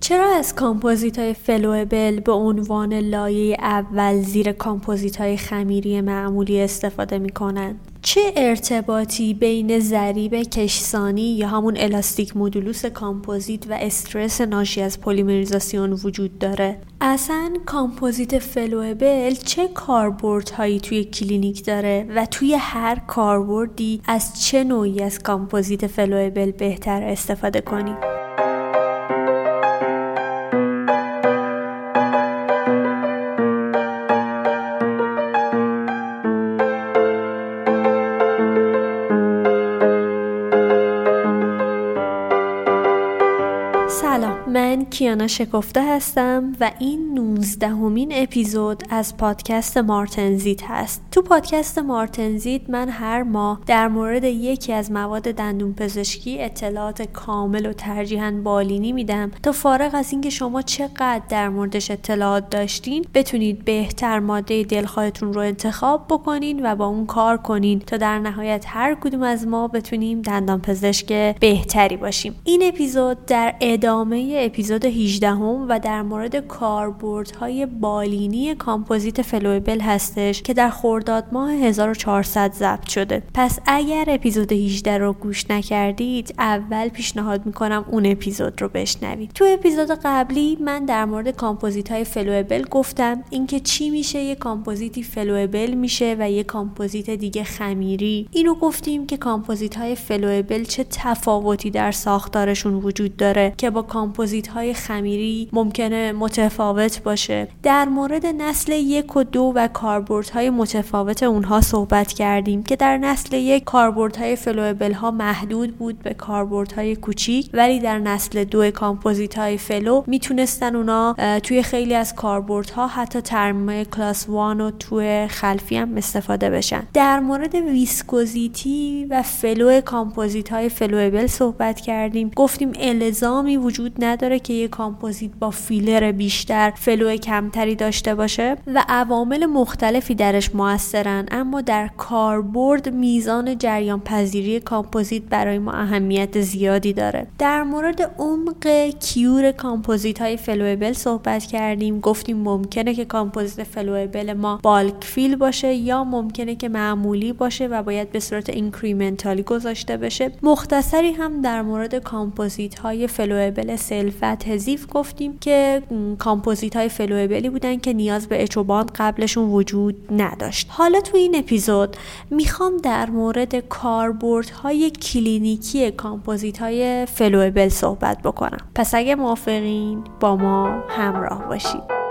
چرا از کامپوزیت های flowable به عنوان لایه اول زیر کامپوزیت های خمیری معمولی استفاده می کنند؟ چه ارتباطی بین ضریب کشسانی یا همون elastic modulus کامپوزیت و استرس ناشی از پلیمریزاسیون وجود داره؟ اصلا کامپوزیت flowable چه کاربرد هایی توی کلینیک داره و توی هر کاربردی از چه نوعی از کامپوزیت flowable بهتر استفاده کنیم؟ کیانا شکفته هستم و این 19 همین اپیزود از پادکست مارتنزیت هست. تو پادکست مارتنزیت من هر ماه در مورد یکی از مواد دندون پزشکی اطلاعات کامل و ترجیحاً بالینی میدم تا فارغ از اینکه شما چقدر در موردش اطلاعات داشتین بتونید بهتر ماده دلخواهتون رو انتخاب بکنین و با اون کار کنین تا در نهایت هر کدوم از ما بتونیم دندان پزشک بهتری باشیم. این اپیزود در ادامه اپیزود 18 هم و در مورد کاربردهای بالینی کامپوزیت flowable هستش که در خرداد ماه 1400 ضبط شده. پس اگر اپیزود 18 رو گوش نکردید اول پیشنهاد می‌کنم اون اپیزود رو بشنوید. تو اپیزود قبلی من در مورد کامپوزیت های flowable گفتم اینکه چی میشه؟ یه کامپوزیتی flowable میشه و یه کامپوزیت دیگه خمیری. اینو گفتیم که کامپوزیت های flowable چه تفاوتی در ساختارشون وجود داره که با کامپوزیت های خمیری ممکنه متفاوت باشه. در مورد نسل یک و دو و های متفاوت اونها صحبت کردیم که در نسل یک های flowable ها محدود بود به های کوچیک ولی در نسل دو کامپوزیت های flow می‌تونستن اونا توی خیلی از ها حتی ترمیم کلاس 1 و توی خلفی هم استفاده بشن. در مورد viscosity و flow کامپوزیت های flowable صحبت کردیم. گفتیم الزامی وجود نداره داره که کامپوزیت با فیلر بیشتر flow کمتری داشته باشه و عوامل مختلفی درش موثرن اما در کاربرد میزان جریان پذیری کامپوزیت برای ما اهمیت زیادی داره. در مورد عمق cure کامپوزیت های flowable صحبت کردیم گفتیم ممکنه که کامپوزیت flowable ما bulk fill باشه یا ممکنه که معمولی باشه و باید به صورت incrementally گذاشته بشه. مختصری هم در مورد کامپوزیت های flowable self adhesive گفتیم که کامپوزیت های flowable ی بودن که نیاز به etch و bond قبلشون وجود نداشت. حالا تو این اپیزود می‌خوام در مورد کاربرد های کلینیکی کامپوزیت های flowable صحبت بکنم. پس اگه موافقین با ما همراه باشید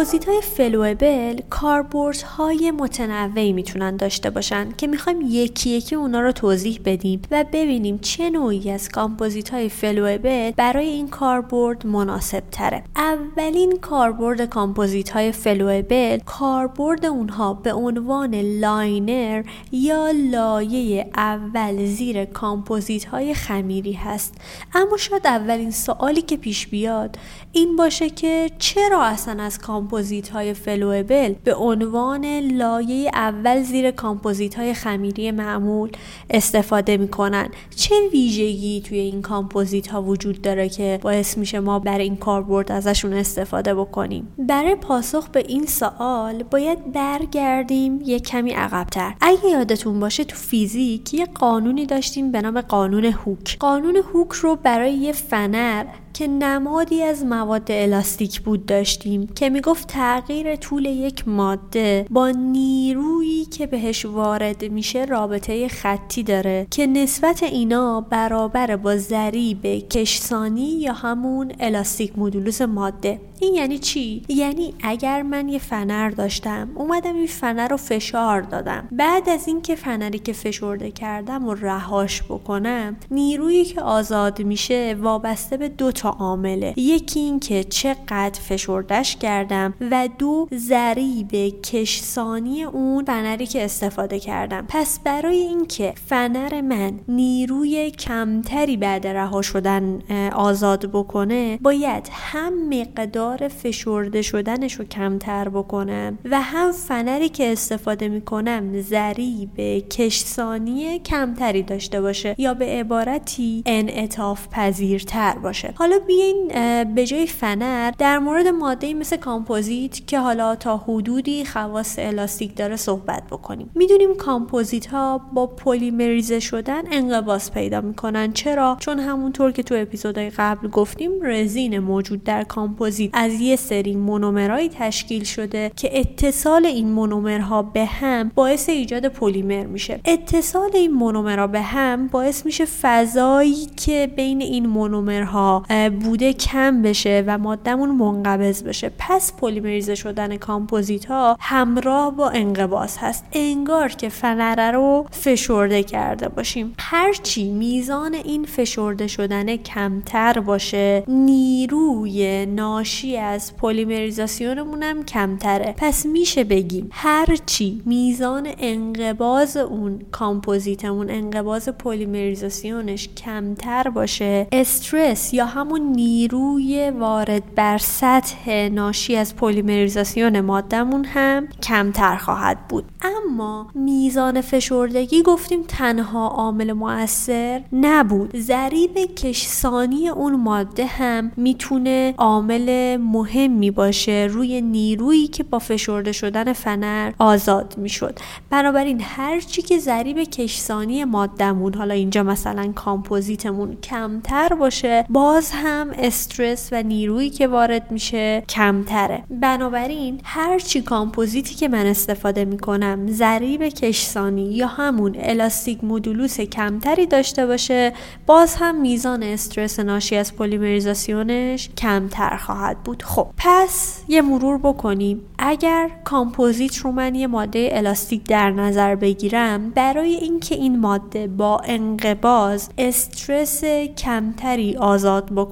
کامپوزیت های flowable کاربرد های متنوعی می‌تونن داشته باشن که می‌خوایم یکی یکی اونا رو توضیح بدیم و ببینیم چه نوعی از کامپوزیت های flowable برای این کاربرد مناسب تره اولین کاربرد کامپوزیت های flowable کاربرد اونها به عنوان liner یا لایه اول زیر کامپوزیت های خمیری هست. اما شاید اولین سوالی که پیش بیاد این باشه که چرا اصلا از کامپوزیت های flowable به عنوان لایه اول زیر کامپوزیت های خمیری معمول استفاده می‌کنن. چه ویژگی توی این کامپوزیت ها وجود داره که باعث میشه ما برای این کاربرد ازشون استفاده بکنیم؟ برای پاسخ به این سوال باید برگردیم یک کمی عقبتر. اگه یادتون باشه تو فیزیک یه قانونی داشتیم به نام قانون هوک. قانون هوک رو برای یه فنر که نمادی از مواد الاستیک بود داشتیم که می‌گفت تغییر طول یک ماده با نیرویی که بهش وارد میشه رابطه خطی داره که نسبت اینا برابر با ضریب کشسانی یا همون الاستیک مدولوس ماده. این یعنی چی؟ یعنی اگر من یه فنر داشتم اومدم این فنر رو فشار دادم. بعد از اینکه فنری که فشرده کردم و رهاش بکنم نیرویی که آزاد میشه وابسته به دو عامله. یکی اینکه چقدر فشردش کردم و دو ضریب کشسانی اون فنری که استفاده کردم. پس برای اینکه فنر من نیروی کمتری بعد رها شدن آزاد بکنه باید هم مقدار فشرده شدنش رو کمتر بکنم و هم فنری که استفاده می‌کنم ضریب کشسانی کمتری داشته باشه یا به عبارتی انعطاف پذیرتر باشه. حالا بیاین به جای فنر در مورد ماده مثل کامپوزیت که حالا تا حدودی خواص elastic داره صحبت بکنیم. می‌دونیم کامپوزیت ها با پلیمریزه شدن انقباض پیدا می‌کنن. چرا؟ چون همونطور که تو اپیزودهای قبل گفتیم رزین موجود در کامپوزیت از یه سری مونومرهایی تشکیل شده که اتصال این مونومرها به هم باعث ایجاد پلیمر میشه. اتصال این مونومرها به هم باعث میشه فضایی که بین این مونومرها بوده کم بشه و مادهمون منقبض بشه. پس پلیمریزه شدن کامپوزیت ها همراه با انقباض هست. انگار که فنره رو فشرده کرده باشیم. هرچی میزان این فشرده شدن کمتر باشه نیروی ناشی از پلیمریزاسیونمون هم کمتره. پس میشه بگیم هرچی میزان انقباض اون کامپوزیتمون انقباض پلیمریزاسیونش کمتر باشه استرس یا همون نیروی وارد بر سطح ناشی از پلیمریزاسیون مادهمون هم کمتر خواهد بود. اما میزان فشردگی گفتیم تنها عامل مؤثر نبود. ضریب کشسانی اون ماده هم می‌تونه عامل مهمی باشه روی نیرویی که با فشرده شدن فنر آزاد می‌شد. بنابراین هرچی که ضریب کشسانی مادهمون حالا اینجا مثلا کامپوزیتمون کمتر باشه باز هم استرس و نیرویی که وارد میشه کمتره. بنابراین هرچی کامپوزیتی که من استفاده می‌کنم ضریب کشسانی یا همون الاستیک مدولوس کمتری داشته باشه باز هم میزان استرس ناشی از پلیمریزاسیونش کمتر خواهد بود. خب پس یه مرور بکنیم. اگر کامپوزیت رو من یه ماده الاستیک در نظر بگیرم برای اینکه این ماده با انقباض استرس کمتری آزاد بکنه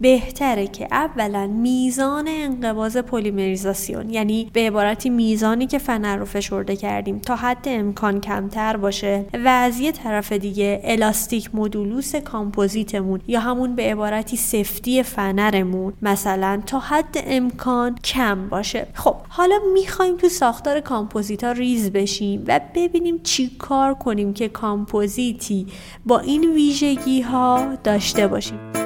بهتره که اولا میزان انقباض پلیمریزاسیون یعنی به عبارتی میزانی که فنر رو فشرده کردیم تا حد امکان کمتر باشه و از یه طرف دیگه elastic modulus کامپوزیتمون یا همون به عبارتی سفتی فنرمون مثلا تا حد امکان کم باشه. خب حالا می‌خوایم تو ساختار کامپوزیت ریز بشیم و ببینیم چی کار کنیم که کامپوزیتی با این ویژگی ها داشته باشیم.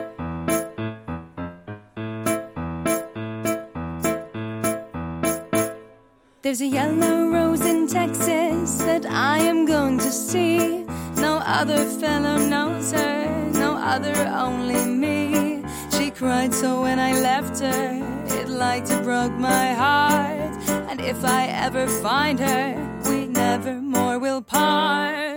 There's a yellow rose in Texas that I am going to see. No other fellow knows her, no other, only me. She cried so when I left her, it like to broke my heart. And if I ever find her, we never more will part.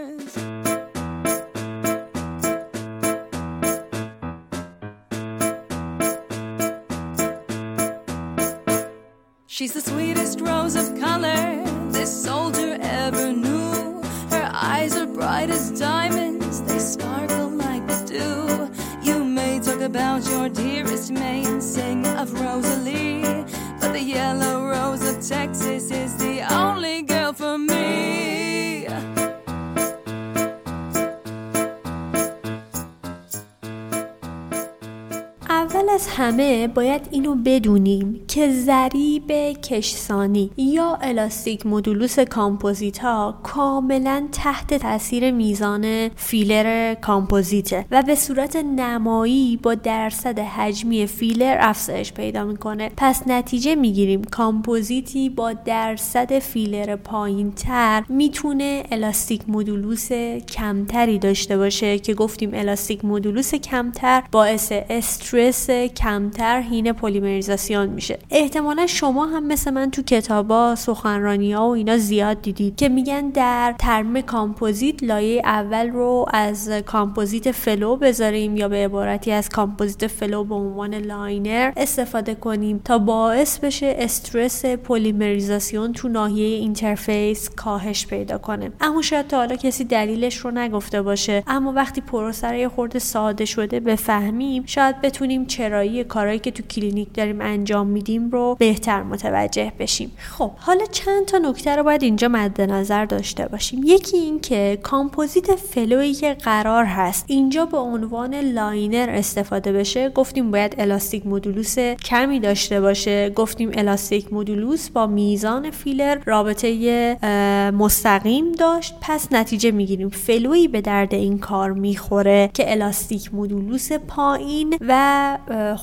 She's the sweetest rose of color this soldier ever knew. Her eyes are bright as diamonds, they sparkle like dew. You may talk about your dearest mate and sing of Rosalie, but the yellow rose of Texas is the only girl for me. همه باید اینو بدونیم که ضریب کشسانی یا elastic modulus کامپوزیت ها کاملا تحت تاثیر میزان فیلر کامپوزیته و به صورت نمایی با درصد حجمی فیلر افزایش پیدا می‌کنه. پس نتیجه می‌گیریم کامپوزیتی با درصد فیلر پایین تر می‌تونه elastic modulus کمتری داشته باشه که گفتیم elastic modulus کمتر باعث استرس کمتر حین پلیمریزاسیون میشه. احتمالا شما هم مثل من تو کتابا سخنرانی ها و اینا زیاد دیدید که میگن در ترمیم کامپوزیت لایه اول رو از کامپوزیت flow بذاریم یا به عبارتی از کامپوزیت flow به عنوان liner استفاده کنیم تا باعث بشه استرس پلیمریزاسیون تو ناحیه interface کاهش پیدا کنه. اما شاید تا حالا کسی دلیلش رو نگفته باشه. اما وقتی پروسه یه خورده ساده شده بفهمیم شاید بتونیم چرایی کارهایی که تو کلینیک داریم انجام میدیم رو بهتر متوجه بشیم. خب حالا چند تا نکته رو باید اینجا مد نظر داشته باشیم. یکی این که کامپوزیت flow یی که قرار هست اینجا به عنوان liner استفاده بشه گفتیم باید elastic modulus کمی داشته باشه. گفتیم elastic modulus با میزان فیلر رابطه مستقیم داشت. پس نتیجه می‌گیریم flow یی به درد این کار می‌خوره که elastic modulus پایین و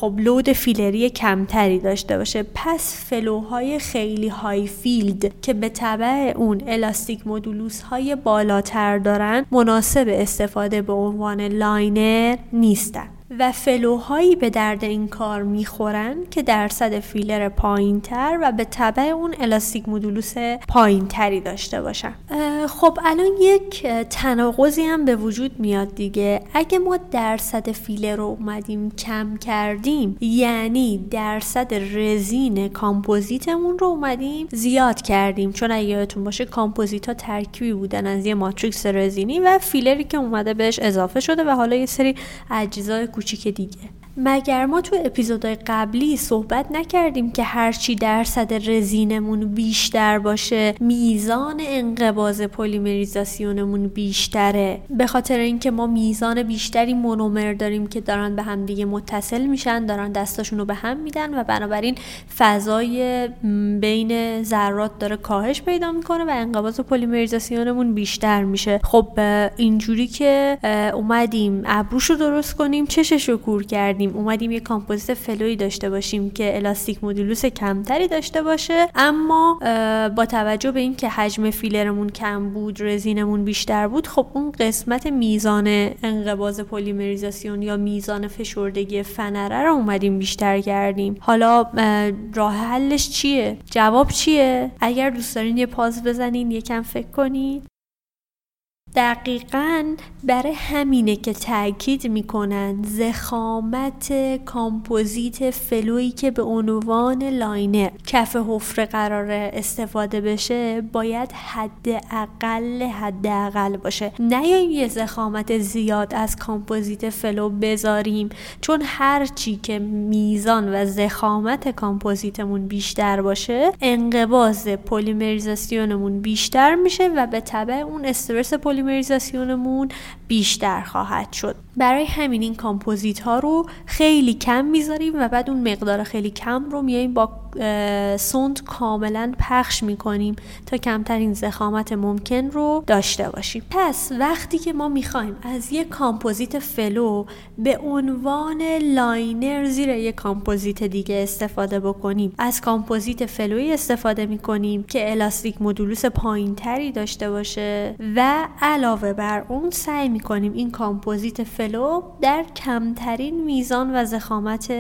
خب load filler ی کمتری داشته باشه. پس flow های خیلی high filled که به تبع اون elastic modulus های بالاتر دارن مناسب استفاده به عنوان liner نیستن. و flow هایی به درد این کار می‌خورن که درصد فیلر پایین تر و به تبع اون elastic modulus پایین تری داشته باشن. خب الان یک تناقضی هم به وجود میاد دیگه. اگه ما درصد فیلر رو اومدیم کم کردیم یعنی درصد رزین کامپوزیتمون رو اومدیم زیاد کردیم. چون اگه یادتون باشه کامپوزیت ها ترکیبی بودن از یه ماتریکس رزینی و فیلری که اومده بهش اضافه شده و حالا یه سری اجزای کوچیک دیگه. مگر ما تو اپیزودهای قبلی صحبت نکردیم که هرچی درصد رزینمون بیشتر باشه میزان انقباز پلیمریزاسیونمون بیشتره؟ به خاطر اینکه ما میزان بیشتری مونومر داریم که دارن به هم دیگه متصل میشن دارن دستاشون رو به هم میدن و بنابراین فضای بین ذرات داره کاهش پیدا می‌کنه و انقباز پلیمریزاسیونمون بیشتر میشه. خب اینجوری که اومدیم ابروش رو درست کنیم چشش رو کور کردیم. اومدیم یه کامپوزیت flow ی داشته باشیم که elastic modulus کمتری داشته باشه. اما با توجه به اینکه حجم فیلرمون کم بود رزینمون بیشتر بود خب اون قسمت میزان انقباض پلیمریزاسیون یا میزان فشردگی فنره رو اومدیم بیشتر کردیم. حالا راه حلش چیه؟ جواب چیه؟ اگر دوست دارین یه pause بزنین یکم فکر کنین. دقیقا برای همینه که تاکید می‌کنن ضخامت کامپوزیت flow یی که به عنوان liner کف حفره قرار استفاده بشه باید حداقل حداقل باشه. نیایم یه ضخامت زیاد از کامپوزیت flow بذاریم چون هرچی که میزان و ضخامت کامپوزیتمون بیشتر باشه انقباض پلیمریزاسیونمون بیشتر میشه و به تبع اون استرس پلی پلیمریزاسیونمون بیشتر خواهد شد. برای همین این کامپوزیت ها رو خیلی کم می‌ذاریم و بعد اون مقدار خیلی کم رو میاییم با سوند کاملا پخش می‌کنیم تا کمترین ضخامت ممکن رو داشته باشیم. پس وقتی که ما می‌خوایم از یک کامپوزیت flow به عنوان liner زیر یک کامپوزیت دیگه استفاده بکنیم از کامپوزیت flow ی استفاده می‌کنیم که elastic modulus پایین تری داشته باشه و علاوه بر اون سعی می‌کنیم این کامپوزیت flow در کمترین میزان و ضخامت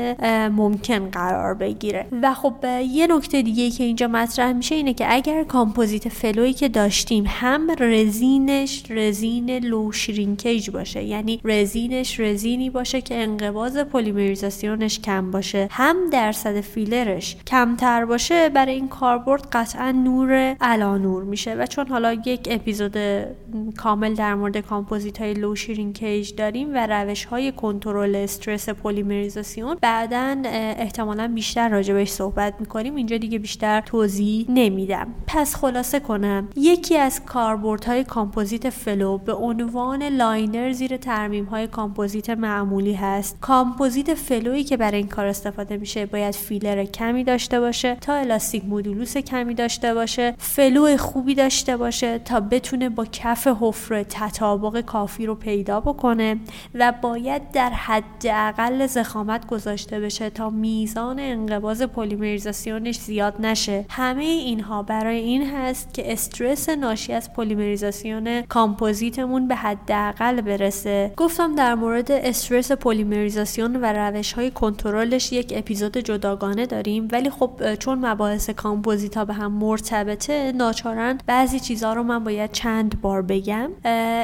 ممکن قرار بگیره. و خب یه نکته دیگه که اینجا مطرح میشه اینه که اگر کامپوزیت flow یی که داشتیم هم رزینش رزین low shrinkage باشه یعنی رزینش رزینی باشه که انقباض پلیمریزاسیونش کم باشه هم درصد فیلرش کمتر باشه برای این کاربرد قطعا نور علی نور میشه. و چون حالا یک اپیزود کامل در مورد کامپوزیت های low shrinkage داریم و روش های کنترل استرس پلیمریزاسیون. بعدا احتمالا بیشتر راجبش صحبت می‌کنیم. اینجا دیگه بیشتر توضیح نمیدم. پس خلاصه کنم. یکی از های کامپوزیت flow به عنوان liner زیر ترمیم های کامپوزیت معمولی هست. کامپوزیت flow یی که برای این کار استفاده میشه باید فیلر کمی داشته باشه تا elastic modulus کمی داشته باشه flow خوبی داشته باشه تا بتونه با کف حفره تطابق کافی رو پیدا بکنه و باید در حداقل ضخامت گذاشته بشه تا میزان انقباض پلیمریزاسیونش زیاد نشه. همه اینها برای این هست که استرس ناشی از پلیمریزاسیون کامپوزیتمون به حداقل برسه. گفتم در مورد استرس پلیمریزاسیون و روش های کنترلش یک اپیزود جداگانه داریم ولی خب چون مباحث کامپوزیت ها به هم مرتبطه ناچارن بعضی چیزها رو من باید چند بار بگم.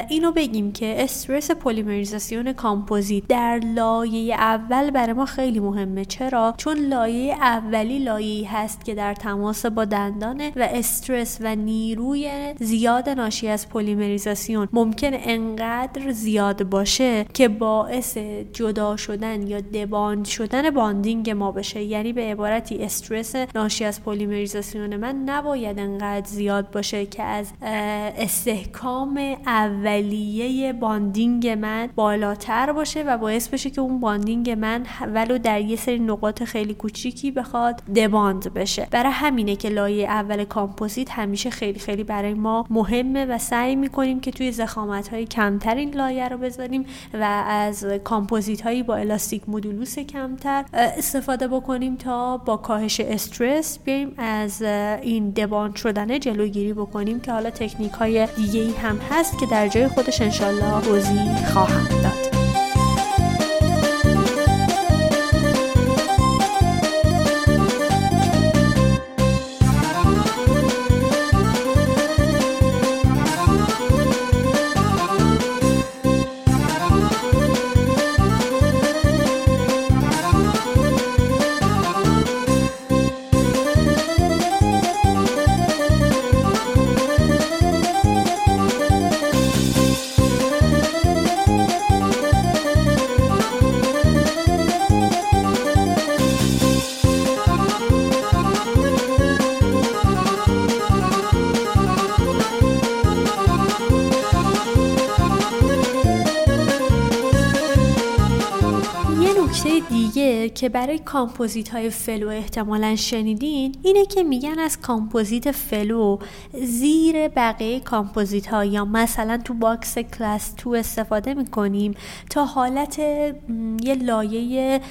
اینو بگیم که استرس پلیمریزاسیون کامپوزیت در لایه اول برای ما خیلی مهمه. چرا؟ چون لایه اولی لایه هست که در تماس با دندانه و استرس و نیروی زیاد ناشی از پلیمریزاسیون ممکن انقدر زیاد باشه که باعث جدا شدن یا debond شدن bonding ما بشه. یعنی به عبارتی استرس ناشی از پلیمریزاسیون من نباید انقدر زیاد باشه که از استحکام اولیه bonding من بالاتر باشه و باعث بشه که اون bonding من ولو در یه سری نقاط خیلی کوچیکی بخواد debond بشه. برای همینه که لایه اول کامپوزیت همیشه خیلی خیلی برای ما مهمه و سعی می‌کنیم که توی ضخامت های کمتر این لایه رو بذاریم و از کامپوزیت هایی با elastic modulus کمتر استفاده بکنیم تا با کاهش استرس بیایم از این دباند شدن جلوگیری بکنیم که حالا تکنیک های دیگه هم هست که در جای خودش انشالله توضیح خواهم داد برای کامپوزیت های flow احتمالا شنیدین اینه که میگن از کامپوزیت flow زیر بقیه کامپوزیت ها یا مثلا تو box class two استفاده می‌کنیم تا حالت یه لایه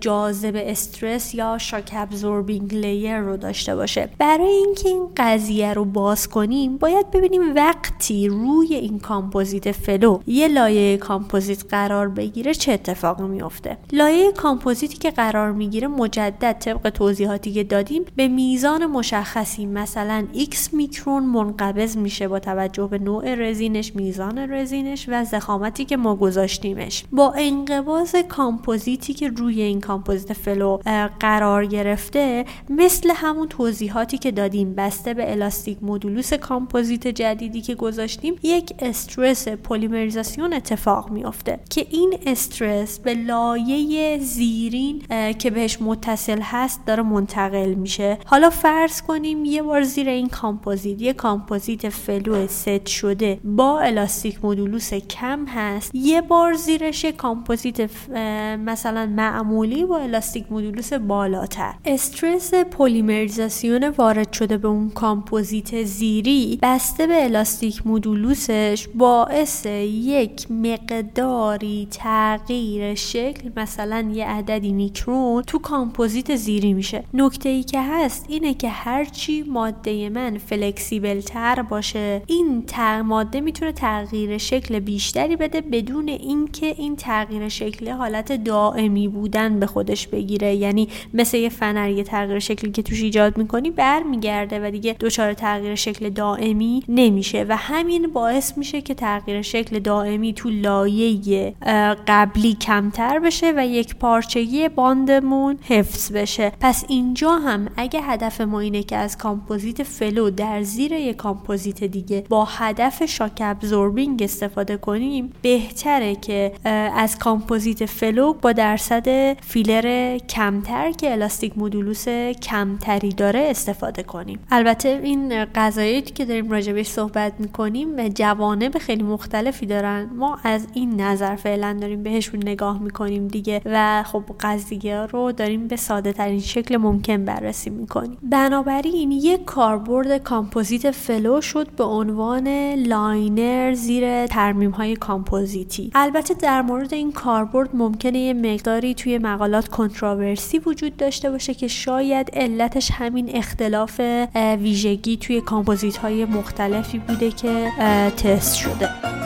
جاذب استرس یا shock absorbing layer رو داشته باشه. برای اینکه این قضیه رو باز کنیم باید ببینیم وقتی روی این کامپوزیت flow یه لایه کامپوزیت قرار بگیره چه اتفاقی میفته لایه کامپوزیتی که قرار می‌گیره مجدد طبق توضیحاتی که دادیم به میزان مشخصی مثلا x میکرون منقبض میشه با توجه به نوع رزینش میزان رزینش و ضخامتی که ما گذاشتیمش. با انقباض کامپوزیتی که روی این کامپوزیت flow قرار گرفته مثل همون توضیحاتی که دادیم بسته به elastic modulus کامپوزیت جدیدی که گذاشتیم یک استرس پلیمریزاسیون اتفاق میافته که این استرس به لایه زیرین که بهش متصل هست داره منتقل میشه. حالا فرض کنیم یه بار زیر این کامپوزیت یه کامپوزیت flow set شده با elastic modulus کم هست یه بار زیرش یه کامپوزیت مثلا معمولی با elastic modulus بالاتر. استرس پلیمریزاسیون وارد شده به اون کامپوزیت زیری بسته به elastic modulus ش باعث یک مقداری تغییر شکل مثلا یه عددی میکرون تو کامپوزیت زیری میشه. نکته ای که هست اینه که هرچی ماده من flexible تر باشه این ماده می‌تونه تغییر شکل بیشتری بده بدون اینکه این تغییر شکل حالت دائمی بودن به خودش بگیره. یعنی مثل یه فنر یه تغییر شکلی که توش ایجاد می‌کنی برمیگرده و دیگه دچار تغییر شکل دائمی نمیشه. و همین باعث میشه که تغییر شکل دائمی تو لایه قبلی کمتر بشه و یکپارچگی bond مون حفظ بشه. پس اینجا هم اگه هدف ما اینه که از کامپوزیت flow در زیر یک کامپوزیت دیگه با هدف shock absorbing استفاده کنیم بهتره که از کامپوزیت flow با درصد فیلر کمتر که elastic modulus کمتری داره استفاده کنیم. البته این قضایایی که داریم راجبش صحبت می‌کنیم جوانب خیلی مختلفی دارن. ما از این نظر فعلا داریم بهشون نگاه می‌کنیم دیگه و خب قضیه رو داریم به ساده ترین شکل ممکن بررسی می‌کنیم. بنابراین یک کاربرد کامپوزیت flow شد به عنوان liner زیر ترمیم های کامپوزیتی. البته در مورد این کاربرد ممکنه یه مقداری توی مقالات controversy وجود داشته باشه که شاید علتش همین اختلاف ویژگی توی کامپوزیت های مختلفی بوده که تست شده.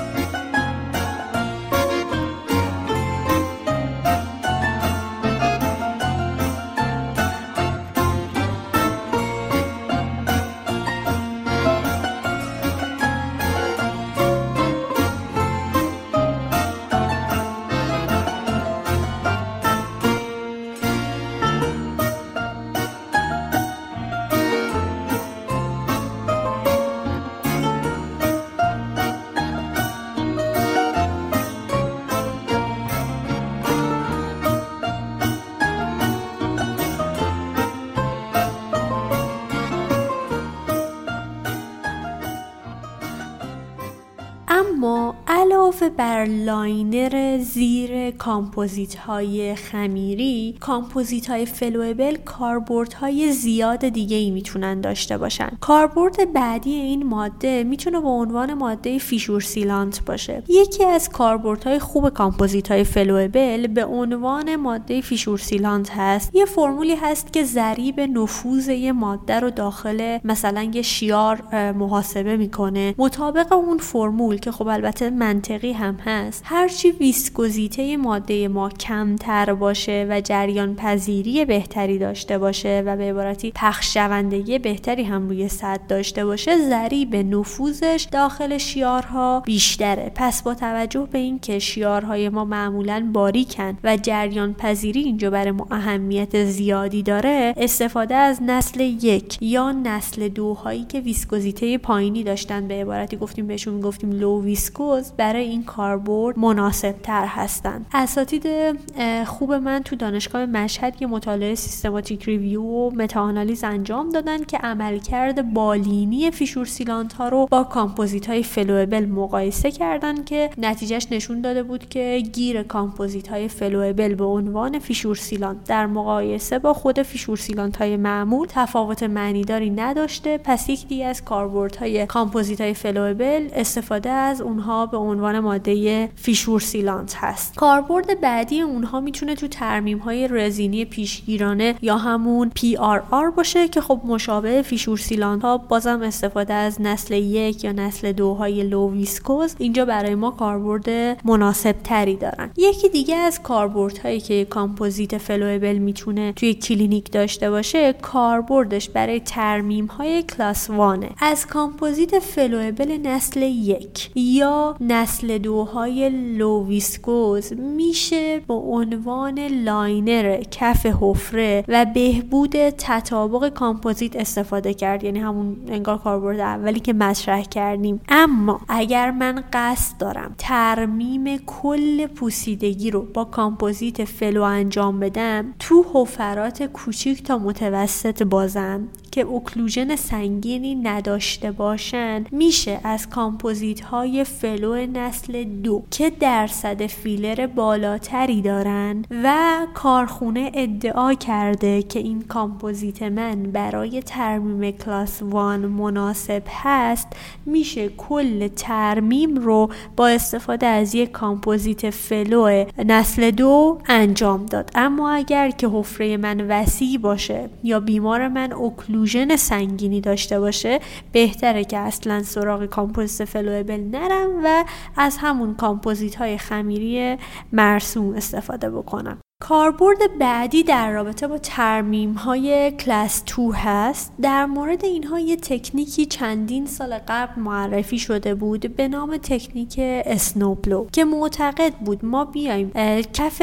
کامپوزیت های خمیری کامپوزیت های flowable کاربرد های زیاد دیگه ای می‌تونن داشته باشن. کاربرد بعدی این ماده می‌تونه به عنوان ماده fissure sealant باشه. یکی از کاربرد های خوب کامپوزیت های flowable به عنوان ماده fissure sealant هست. یه فرمولی هست که ضریب نفوذ یه ماده رو داخل مثلا یه شیار محاسبه می‌کنه. مطابق اون فرمول که خب البته منطقی هم هست هرچی ویسکوزیته ماده ما کمتر باشه و جریان پذیری بهتری داشته باشه و به عبارتی پخش شوندگی بهتری هم روی سد داشته باشه ضریب نفوذش داخل شیارها بیشتره. پس با توجه به اینکه شیارهای ما معمولا باریکن و جریان پذیری اینجا برای ما اهمیت زیادی داره استفاده از نسل یک یا نسل دو هایی که ویسکوزیته پایینی داشتن به عبارتی گفتیم بهشون گفتیم لو ویسکوز برای این کاربرد مناسب تر هستند اساتید خوب من تو دانشگاه مشهد یه مطالعه systematic review و متاآنالیز انجام دادن که عملکرد بالینی fissure sealant ها رو با کامپوزیت های flowable مقایسه کردن که نتیجهش نشون داده بود که گیر کامپوزیت های flowable به عنوان fissure sealant. در مقایسه با خود fissure sealant های معمول تفاوت معنیداری نداشته. پس یک دیگه از کاربرد های کامپوزیت های flowable استفاده از اونها به عنوان ماده fissure sealant هست. بعدی اونها می‌تونه تو ترمیم های رزینی پیشگیرانه یا همون PRR باشه که خب مشابه fissure sealant ها بازم استفاده از نسل یک یا نسل دو های low viscous اینجا برای ما کاربرد مناسب تری دارن. یکی دیگه از کاربرد هایی که کامپوزیت flowable می‌تونه توی کلینیک داشته باشه کاربردش برای ترمیم های class one ه از کامپوزیت flowable نسل یک یا نسل دوهای low viscous میشه به عنوان liner کف حفره و بهبود تطابق کامپوزیت استفاده کرد. یعنی همون انگار کاربرد اولی که مطرح کردیم. اما اگر من قصد دارم ترمیم کل پوسیدگی رو با کامپوزیت flow انجام بدم تو حفرات کوچیک تا متوسط بازم. که occlusion سنگینی نداشته باشن میشه از کامپوزیت های flow نسل دو که درصد فیلر بالاتری دارن و کارخونه ادعا کرده که این کامپوزیت من برای ترمیم class one مناسب هست میشه کل ترمیم رو با استفاده از یک کامپوزیت flow نسل دو انجام داد. اما اگر که حفره من وسیع باشه یا بیمار من occlusion سنگینی داشته باشه بهتره که اصلا سراغ کامپوزیت flowable نرم و از همون کامپوزیت های خمیری مرسوم استفاده بکنم. کاربرد بعدی در رابطه با ترمیم های کلاس 2 هست. در مورد اینها یه تکنیکی چندین سال قبل معرفی شده بود به نام تکنیک snowplow که معتقد بود ما بیایم کف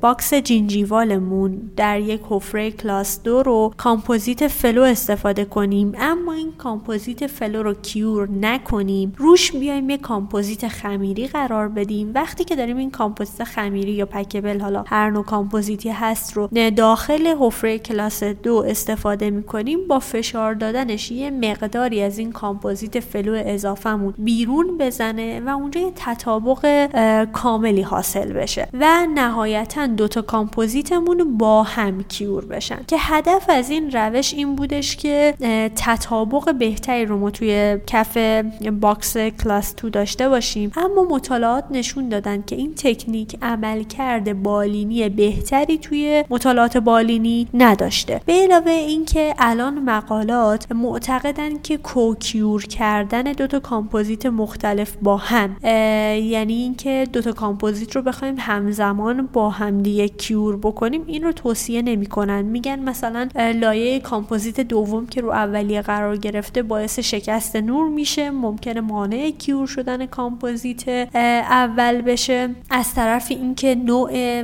باکس gingival مون در یک حفره کلاس 2 رو کامپوزیت flow استفاده کنیم. اما این کامپوزیت flow رو cure نکنیم. روش بیایم یک کامپوزیت خمیری قرار بدیم. وقتی که داریم این کامپوزیت خمیری یا packable حالا هر نوع کامپوزیتی هست رو داخل حفره کلاس دو استفاده می‌کنیم. با فشار دادنش یه مقداری از این کامپوزیت flow اضافهمون بیرون بزنه و اونجا یه تطابق کاملی حاصل بشه و نهایتا دوتا کامپوزیتمون با هم cure بشن. که هدف از این روش این بودش که تطابق بهتری رو ما توی کف باکس کلاس 2 داشته باشیم. اما مطالعات نشون دادن که این تکنیک عملکرد بالینی بهتری توی مطالعات بالینی نداشته. به علاوه اینکه الان مقالات معتقدن که co-cure کردن دو تا کامپوزیت مختلف با هم. یعنی اینکه دو تا کامپوزیت رو بخوایم همزمان با هم دیگه cure بکنیم این رو توصیه نمی‌کنن. میگن مثلا لایه کامپوزیت دوم که رو اولیه قرار گرفته باعث شکست نور میشه ممکنه مانع cure شدن کامپوزیت. اول بشه. از طرف اینکه نوع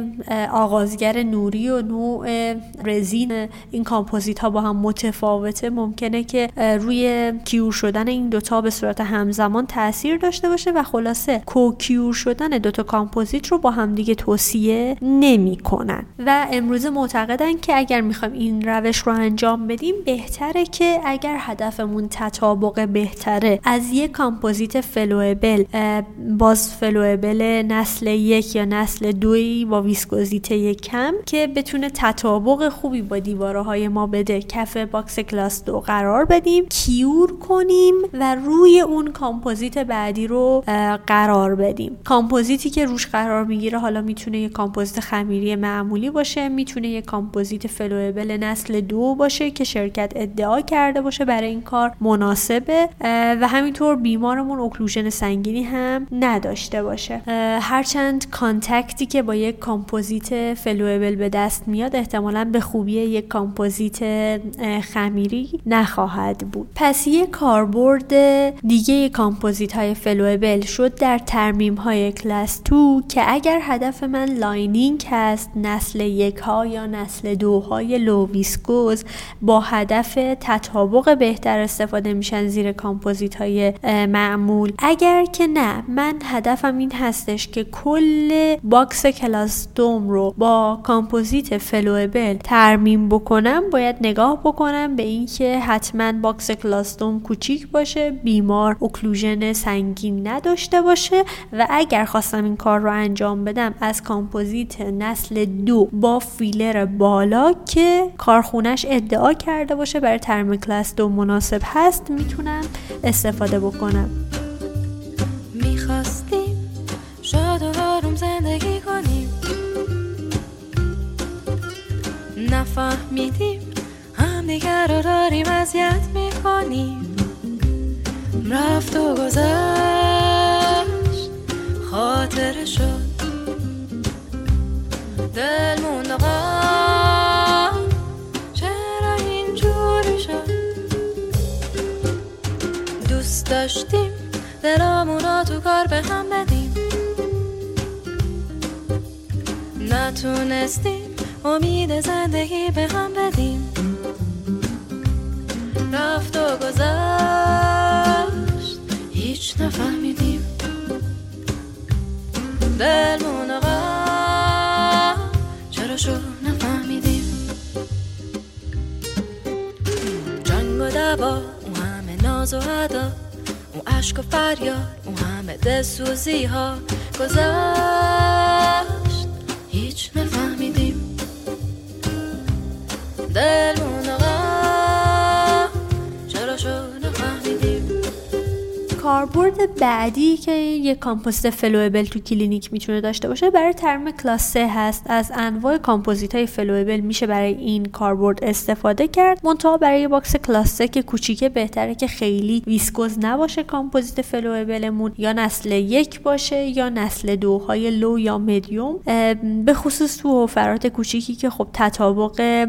آغازگر نوری و نوع رزین. این کامپوزیت ها با هم متفاوته. ممکنه که روی cure شدن این دوتا به صورت همزمان تاثیر داشته باشه و خلاصه co-cure شدن دوتا کامپوزیت رو با هم دیگه توصیه نمی کنن و امروز معتقدن که اگر می‌خوایم این روش رو انجام بدیم بهتره که اگر هدفمون تطابق بهتره از یک کامپوزیت flowable باز flowable نسل یک یا نسل دوی با ویسکوزیته کم که بتونه تطابق خوبی با دیواره های ما بده. کف باکس کلاس دو قرار بدیم cure کنیم و روی اون کامپوزیت بعدی رو قرار بدیم. کامپوزیتی که روش قرار می‌گیره حالا می‌تونه یه کامپوزیت خمیری معمولی باشه می‌تونه یه کامپوزیت flowable نسل دو باشه که شرکت ادعا کرده باشه برای این کار مناسبه. و همینطور بیمارمون occlusion سنگینی هم نداشته باشه. هرچند contact ی که با یک کامپوزیت flowable به دست میاد احتمالا به خوبی یک کامپوزیت خمیری نخواهد بود. پس یک کاربرد دیگه کامپوزیت های flowable شد در ترمیم های کلاس 2 که اگر هدف من lining هست نسل یک ها یا نسل دو های low viscous با هدف تطابق بهتر استفاده میشن زیر کامپوزیت های معمول. اگر که نه من هدفم این هستش که کل باکس کلاس دوم رو با کامپوزیت flowable ترمیم بکنم باید نگاه بکنم به اینکه حتما باکس کلاس دوم کوچیک باشه بیمار occlusion سنگین نداشته باشه و اگر خواستم این کار رو انجام بدم از کامپوزیت نسل دو با فیلر بالا که کارخونش ادعا کرده باشه برای ترم کلاس دو مناسب هست می‌تونم استفاده بکنم. می‌خواستیم شاد و زندگی نفهمیدیم هم دیگر رو داریم اذیت می‌کنیم. رفت و گذشت. خاطر شد. دل موند چرا اینجوری شد؟ دوست داشتیم. دلامونا تو کار به هم بدیم. نتونستیم امید زندگی به هم بدیم. رفت و گذشت هیچ نفهمیدیم. دلمون چرا شو نفهمیدیم. جنگ و دوا اون همه ناز و عدا اون عشق و فریاد اون همه دلسوزی ها گذشت. کاربرد بعدی که یک کامپوزیت flowable تو کلینیک می‌تونه داشته باشه برای ترمیم کلاس 3 هست. از انواع کامپوزیت های flowable میشه برای این کاربرد استفاده کرد. منتها برای box کلاس 3 که کوچیکه بهتره که خیلی viscous نباشه کامپوزیت flowable مون. یا نسل یک باشه یا نسل دو های low یا مدیوم. به خصوص تو حفرات کوچیکی که خب تطابق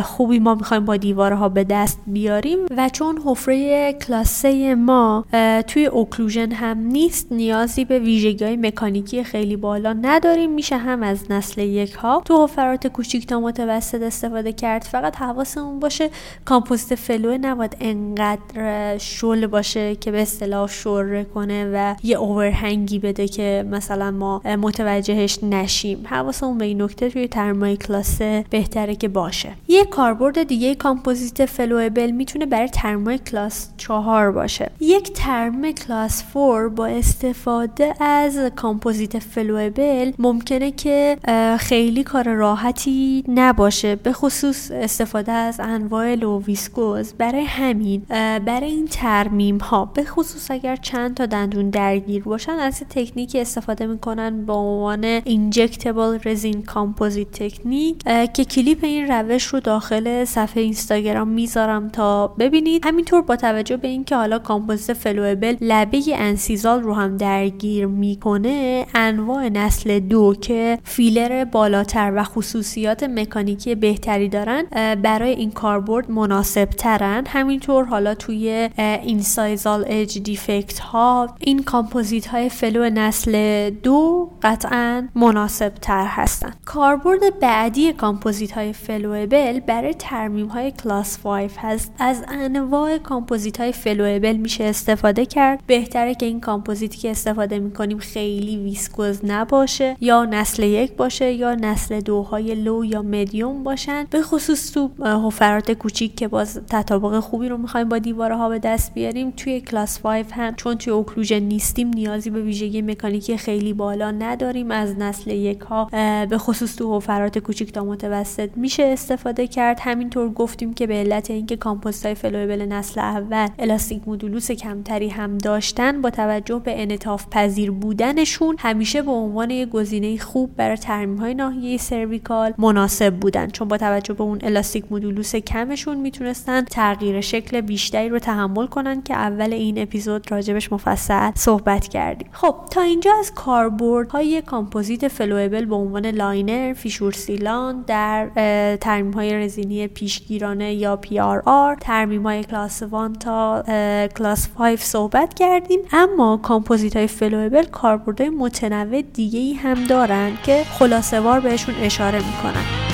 خوبی ما می‌خوایم با دیوارها به دست بیاریم. و چون حفره کلاس 3 ما توی occlusion هم نیست نیازی به ویژگی های مکانیکی خیلی بالا نداریم. میشه هم از نسل یک ها تو حفرات کوچیک تا متوسط استفاده کرد. فقط حواسمون باشه کامپوزیت flow نباید انقدر شل باشه که به اصطلاح شره کنه و یه overhang ی بده که مثلا ما متوجهش نشیم. حواسمون به این نکته توی ترمیمای کلاس سه بهتره که باشه. یه کاربرد دیگه کامپوزیت flowable می‌تونه برای ترمیمای کلاس 4 باشه. یک ترمیم کلاس 4 با استفاده از کامپوزیت flowable ممکنه که خیلی کار راحتی نباشه به خصوص استفاده از انواع low viscous. برای همین برای این ترمیم ها به خصوص اگر چند تا دندون درگیر باشن از تکنیک استفاده می‌کنن به عنوان injectable resin composite technique که کلیپ این روش رو داخل صفحه اینستاگرام می‌ذارم تا ببینید. همینطور با توجه به اینکه حالا کامپوزیت flowable لبه incisal رو هم درگیر می‌کنه انواع نسل دو که فیلر بالاتر و خصوصیات مکانیکی بهتری دارن برای این کاربرد مناسب ترن همینطور حالا توی incisal edge defect ها این کامپوزیت های flow نسل دو قطعا مناسب تر هستن. کاربرد بعدی کامپوزیت های flowable برای ترمیم های کلاس 5 هست. از انواع کامپوزیت های flowable میشه استفاده کرد. بهتره که این کامپوزیتی که استفاده می‌کنیم خیلی viscous نباشه یا نسل یک باشه یا نسل دوهای low یا مدیوم باشن. به خصوص تو حفرات کوچیک که باز تطابق خوبی رو می‌خوایم با دیواره ها به دست بیاریم توی کلاس 5 هم چون توی occlusion نیستیم نیازی به ویژگی مکانیکی خیلی بالا نداریم. از نسل یک ها به خصوص تو حفرات کوچیک تا متوسط میشه استفاده کرد. همینطور گفتیم که به علت اینکه کامپوزیت های flowable نسل اول elastic modulus کمتری هم داشتن با توجه به انعطاف پذیر بودنشون همیشه به عنوان یک گزینه خوب برای ترمیم های ناحیه cervical مناسب بودن. چون با توجه به اون elastic modulus کمشون می‌تونستن تغییر شکل بیشتری رو تحمل کنن که اول این اپیزود راجبش مفصل صحبت کردیم. خب تا اینجا از کاربرد های کامپوزیت flowable به عنوان liner، fissure sealant در ترمیم های رزینی پیشگیرانه یا PRR ترمیم های کلاس 1 تا کلاس 5 صحبت کردیم اما کامپوزیت های flowable کاربردهای متنوع دیگه ای هم دارن که خلاصه وار بهشون اشاره می‌کنم.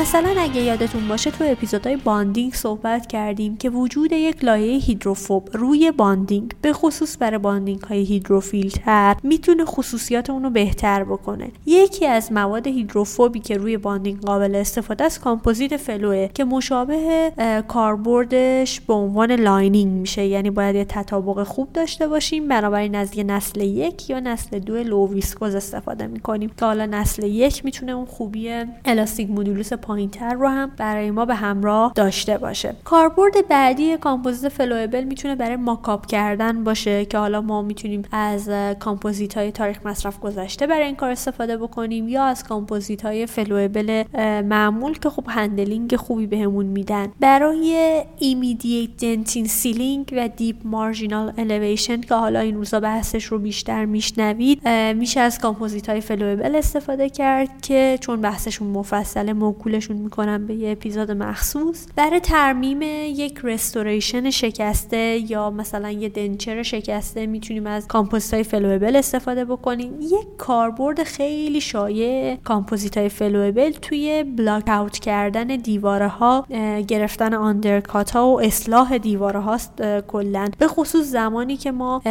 مثلا اگه یادتون باشه تو اپیزودهای bonding صحبت کردیم که وجود یک لایه هیدروفوب روی bonding به خصوص برای bonding های هیدروفیل تر می‌تونه خصوصیات اونو بهتر بکنه. یکی از مواد هیدروفوبی که روی bonding قابل استفاده است کامپوزیت flow ه که مشابه کاربردش به عنوان lining میشه. یعنی باید یه تطابق خوب داشته باشیم. بنابراین از یه نسل یک یا نسل دو low استفاده می‌کنیم. که حالا نسل یک می‌تونه اون خوبی elastic modulus پایینتر رو هم برای ما به همراه داشته باشه. کاربرد بعدی کامپوزیت flowable می‌تونه برای mock-up کردن باشه که حالا ما می‌تونیم از کامپوزیت های تاریخ مصرف گذشته برای این کار استفاده بکنیم یا از کامپوزیت های flowable معمول که خب handling خوبی بهمون میدن. برای immediate dentin sealing و deep marginal elevation که حالا این روزا بحثش رو بیشتر میشنوید میشه از کامپوزیت های flowable استفاده کرد که چون بحثشون مفصل موکول تبدیلشون می‌کنم به یه اپیزود مخصوص. برای ترمیم یک restoration شکسته یا مثلا یه denture شکسته می‌تونیم از کامپوزیت های استفاده بکنیم. یک کاربرد خیلی شایع کامپوزیت های توی block out کردن دیواره ها گرفتن undercut ها و اصلاح دیواره هاست کلا. به خصوص زمانی که ما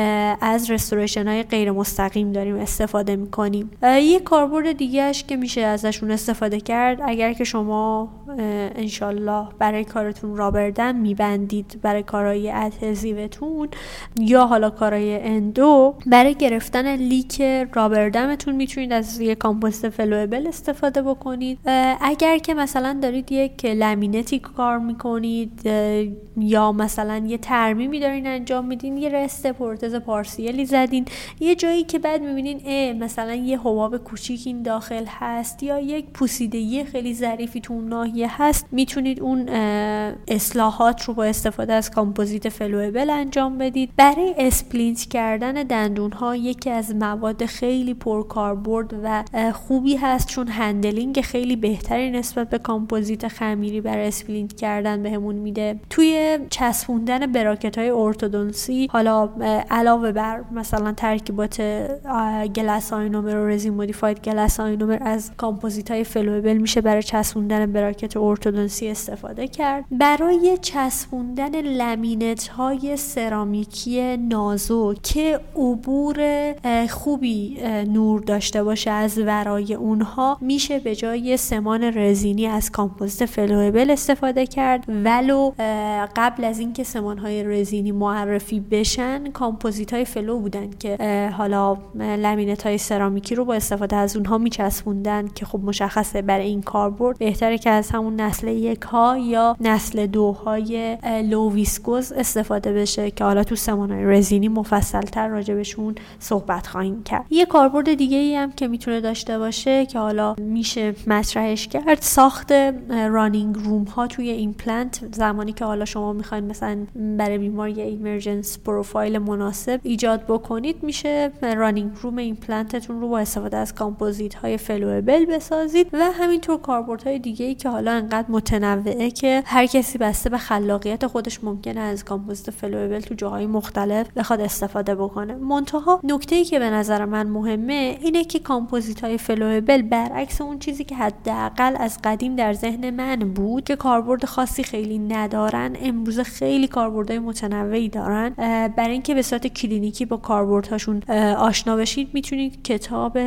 از restoration های غیر مستقیم داریم استفاده می‌کنیم. یک کاربرد دیگهش که میشه ازشون استفاده کرد اگر که شما انشالله برای کارتون rubber dam میبندید برای کارهای adhesive تون یا حالا کارهای endo. برای گرفتن leak rubber dam تون می‌تونید از یه کامپوزیت flowable استفاده بکنید. اگر که مثلا دارید یک laminate ی کار می‌کنید یا مثلا یه ترمیمی دارین انجام میدین یه rest پروتز پارسیلی زدین یه جایی که بعد می‌بینین مثلا یه حباب کوچیک این داخل هست یا یک پوسیدگی خیلی ظریفی تو اون ناحیه هست می‌تونید اون اصلاحات رو با استفاده از کامپوزیت flowable انجام بدید. برای splint کردن دندون ها یکی از مواد خیلی پرکاربرد و خوبی هست چون handling خیلی بهتری نسبت به کامپوزیت خمیری برای splint کردن بهمون میده. توی چسبوندن براکت های ارتودونسی حالا علاوه بر مثلا ترکیبات glass ionomer و resin modified glass ionomer از کامپوزیت های flowable میشه برای چسبوندن براکت ارتودونسی استفاده کرد. برای چسبوندن لمینت های سرامیکی نازک که عبور خوبی نور داشته باشه از ورای اونها میشه به جای سمان رزینی از کامپوزیت flowable استفاده کرد. ولو قبل از اینکه سمان های رزینی معرفی بشن کامپوزیت های flow بودن که حالا لمینت های سرامیکی رو با استفاده از اونها میچسبوندن که خب مشخصه برای این کاربرد. بهتره که از همون نسل یک ها یا نسل دو های low viscous استفاده بشه که حالا تو سمان های رزینی مفصل تر راجبشون صحبت خواهیم کرد. یه کاربرد دیگه ای هم که می‌تونه داشته باشه که حالا میشه مطرحش کرد ساخت running room ها توی ایمپلنت زمانی که حالا شما می‌خواین مثلا برای بیمار یه emergence profile مناسب ایجاد بکنید میشه running room ایمپلنتتون رو با استفاده از کامپوزیت های flowable بسازید و همینطور کاربرد های دیگه ای که حالا انقدر متنوعه که هر کسی بسته به خلاقیت خودش ممکنه از کامپوزیت flowable تو جاهای مختلف بخواد استفاده بکنه. منتها نکته ای که به نظر من مهمه اینه که کامپوزیت های flowable برعکس اون چیزی که حداقل از قدیم در ذهن من بود که کاربرد خاصی خیلی ندارن امروز خیلی کاربردهای متنوعی دارن. برای اینکه به صورت کلینیکی با کاربردهاشون آشنا بشید می‌تونید کتاب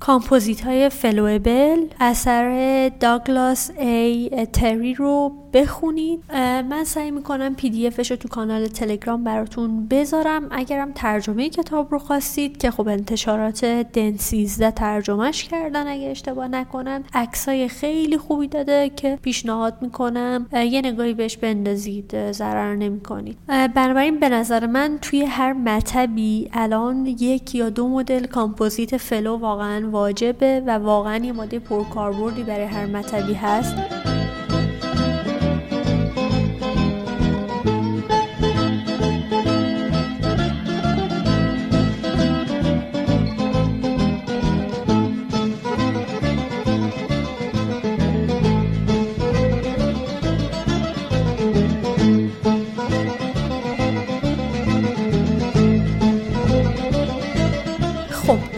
کامپوزیت های flowable اثر داگلاس ای تری رو بخونید. من سعی می‌کنم PDF ش رو تو کانال تلگرام براتون بذارم. اگرم ترجمه کتاب رو خواستید که خب انتشارات دن 13 ترجمهش کردن اگه اشتباه نکنم عکسای خیلی خوبی داده که پیشنهاد می‌کنم. یه نگاهی بهش بندازید ضرر نمی‌کنید. بنابراین به نظر من توی هر مطبی الان یک یا دو مدل کامپوزیت flow واقعا واجبه و واقعا یه ماده پرکاربردی برای هر مطبی هست.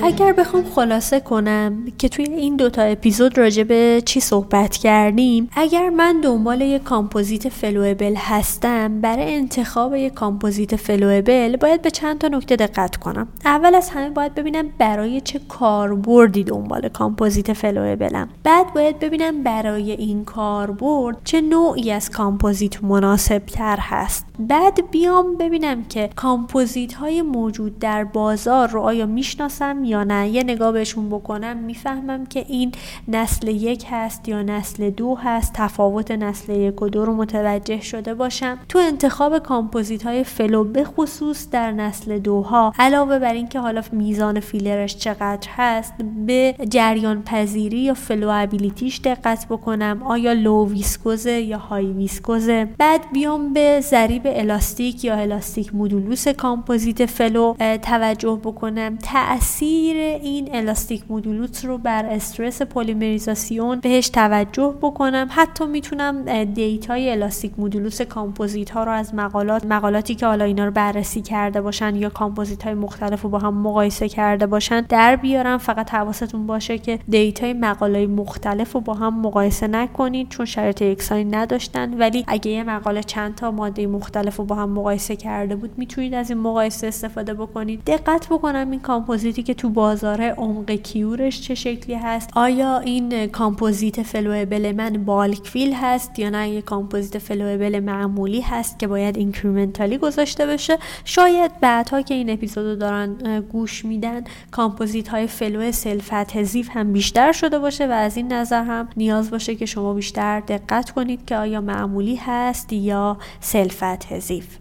اگر بخوام خلاصه کنم که توی این دوتا اپیزود راجع به چی صحبت کردیم اگر من دنبال یک کامپوزیت flowable هستم برای انتخاب یک کامپوزیت flowable باید به چند تا نکته دقت کنم. اول از همه باید ببینم برای چه کاربردی دنبال کامپوزیت flowable م. بعد باید ببینم برای این کاربرد چه نوعی از کامپوزیت مناسب تر هست. بعد بیام ببینم که کامپوزیت های موجود در بازار رو آیا می‌شناسم یا نه. یه نگاه بهشون بکنم می‌فهمم که این نسل یک هست یا نسل دو هست. تفاوت نسل یک و دو رو متوجه شده باشم. تو انتخاب کامپوزیت های flow به خصوص در نسل دوها علاوه بر اینکه حالا میزان فیلرش چقدر هست به جریان پذیری یا flowability ش دقت بکنم. آیا low viscous ه یا high viscous ه؟ بعد بیام به ضریب الاستیک یا elastic modulus کامپوزیت flow توجه بکنم. تاثیر این elastic modulus رو بر استرس پلیمریزاسیون بهش توجه بکنم. حتی می‌تونم دیتای elastic modulus کامپوزیت ها رو از مقالات مقالاتی که حالا اینا رو بررسی کرده باشن یا کامپوزیت های مختلف رو با هم مقایسه کرده باشن در بیارم. فقط حواستون باشه که دیتای مقاله مختلف رو با هم مقایسه نکنید چون شرایط یکسانی نداشتن. ولی اگه یه مقاله چند تا ماده مختلف رو با هم مقایسه کرده بود می‌تونید از این مقایسه استفاده بکنید. دقت بکنم این کامپوزیتی که تو بازار عمق cure ش چه شکلی هست؟ آیا این کامپوزیت flowable من bulk fill هست یا نه؟ یه کامپوزیت flowable معمولی هست که باید incrementally گذاشته بشه؟ شاید بعدها که این اپیزودو دارن گوش میدن کامپوزیت های flow self-adhesive هم بیشتر شده باشه و از این نظر هم نیاز باشه که شما بیشتر دقت کنید که آیا معمولی هست یا self-adhesive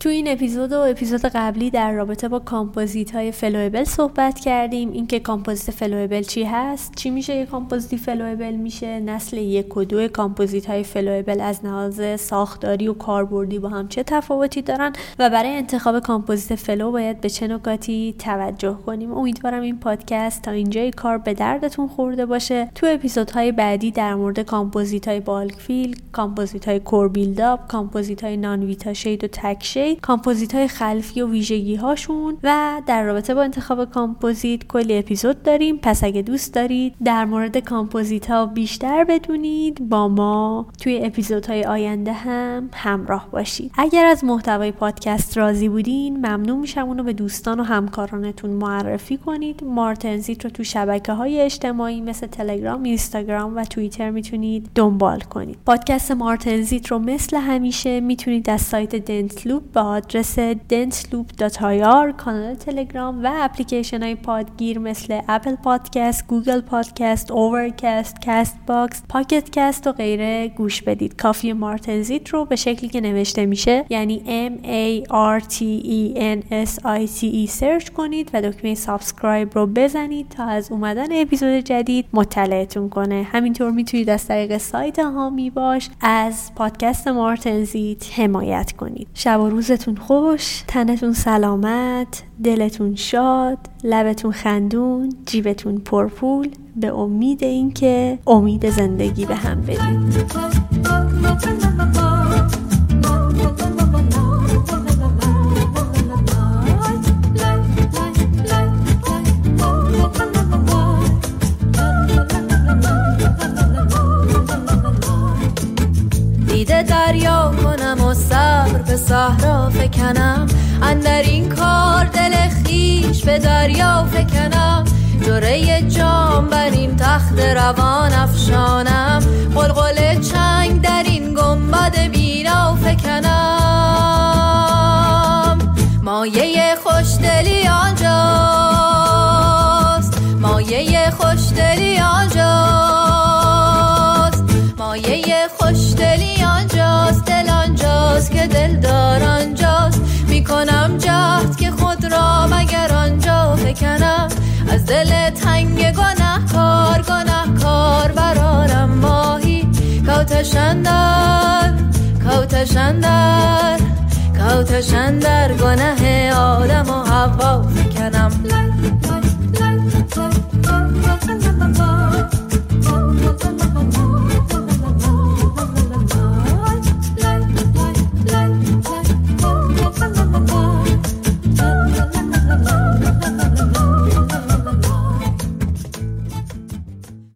تو این اپیزود و اپیزود قبلی در رابطه با کامپوزیت های flowable صحبت کردیم. اینکه کامپوزیت flowable چی هست؟ چی میشه یک کامپوزیت flowable میشه نسل یک و دو کامپوزیت های flowable از لحاظ ساختاری و کاربردی با هم چه تفاوتی دارن؟ و برای انتخاب کامپوزیت flow باید به چه نکاتی توجه کنیم؟ امیدوارم این پادکست تا اینجای کار به دردتون خورده باشه. تو اپیزودهای بعدی در مورد کامپوزیت های bulk fill کامپوزیت های core build-up کامپوزیت های non Vita shade و تک shade کامپوزیت های خلفی و ویژگی هاشون و در رابطه با انتخاب کامپوزیت کلی اپیزود داریم. پس اگه دوست دارید در مورد کامپوزیت ها بیشتر بدونید با ما توی اپیزودهای آینده هم همراه باشید. اگر از محتوای پادکست راضی بودین ممنون میشم اونو به دوستان و همکارانتون معرفی کنید. مارتنزیت رو تو شبکه های اجتماعی مثل تلگرام اینستاگرام و توییتر می‌تونید دنبال کنید. پادکست مارتنزیت رو مثل همیشه می‌تونید از سایت Dentloop آدرس dentloop.ir کانال تلگرام و اپلیکیشن های پادگیر مثل Apple Podcast، Google Podcast، Overcast، Castbox، Pocket Casts و غیره گوش بدید. کافیه مارتنزیت رو به شکلی که نوشته میشه یعنی M A R T E N S I T E search کنید و دکمه subscribe رو بزنید تا از اومدن اپیزود جدید مطلعتون کنه. همینطور می‌تونید از طریق سایت حامی باش از پادکست مارتنزیت حمایت کنید. شب و روزتون خوش، تنتون سلامت، دلتون شاد، لبتون خندون، جیبتون پرپول به امید اینکه امید زندگی به هم بدید. دریا به صحرا فکنم. اندر این کار دل خیش به دریا فکنم. جره جام بر این تخت روان افشانم. قلقل چنگ در این گنبد بینا فکنم. مایه خوشدلی آنجاست. مایه خوشدلی آنجاست. آنجاست دل آنجاست که دل دار آنجاست. می‌کنم جهد که خود را مگر آنجا فکنم از دل تنگ گناه کار گناه کار برارم ماهی کوتشندر کوتشندر کوتشندر گناه آدم و حوا فکنم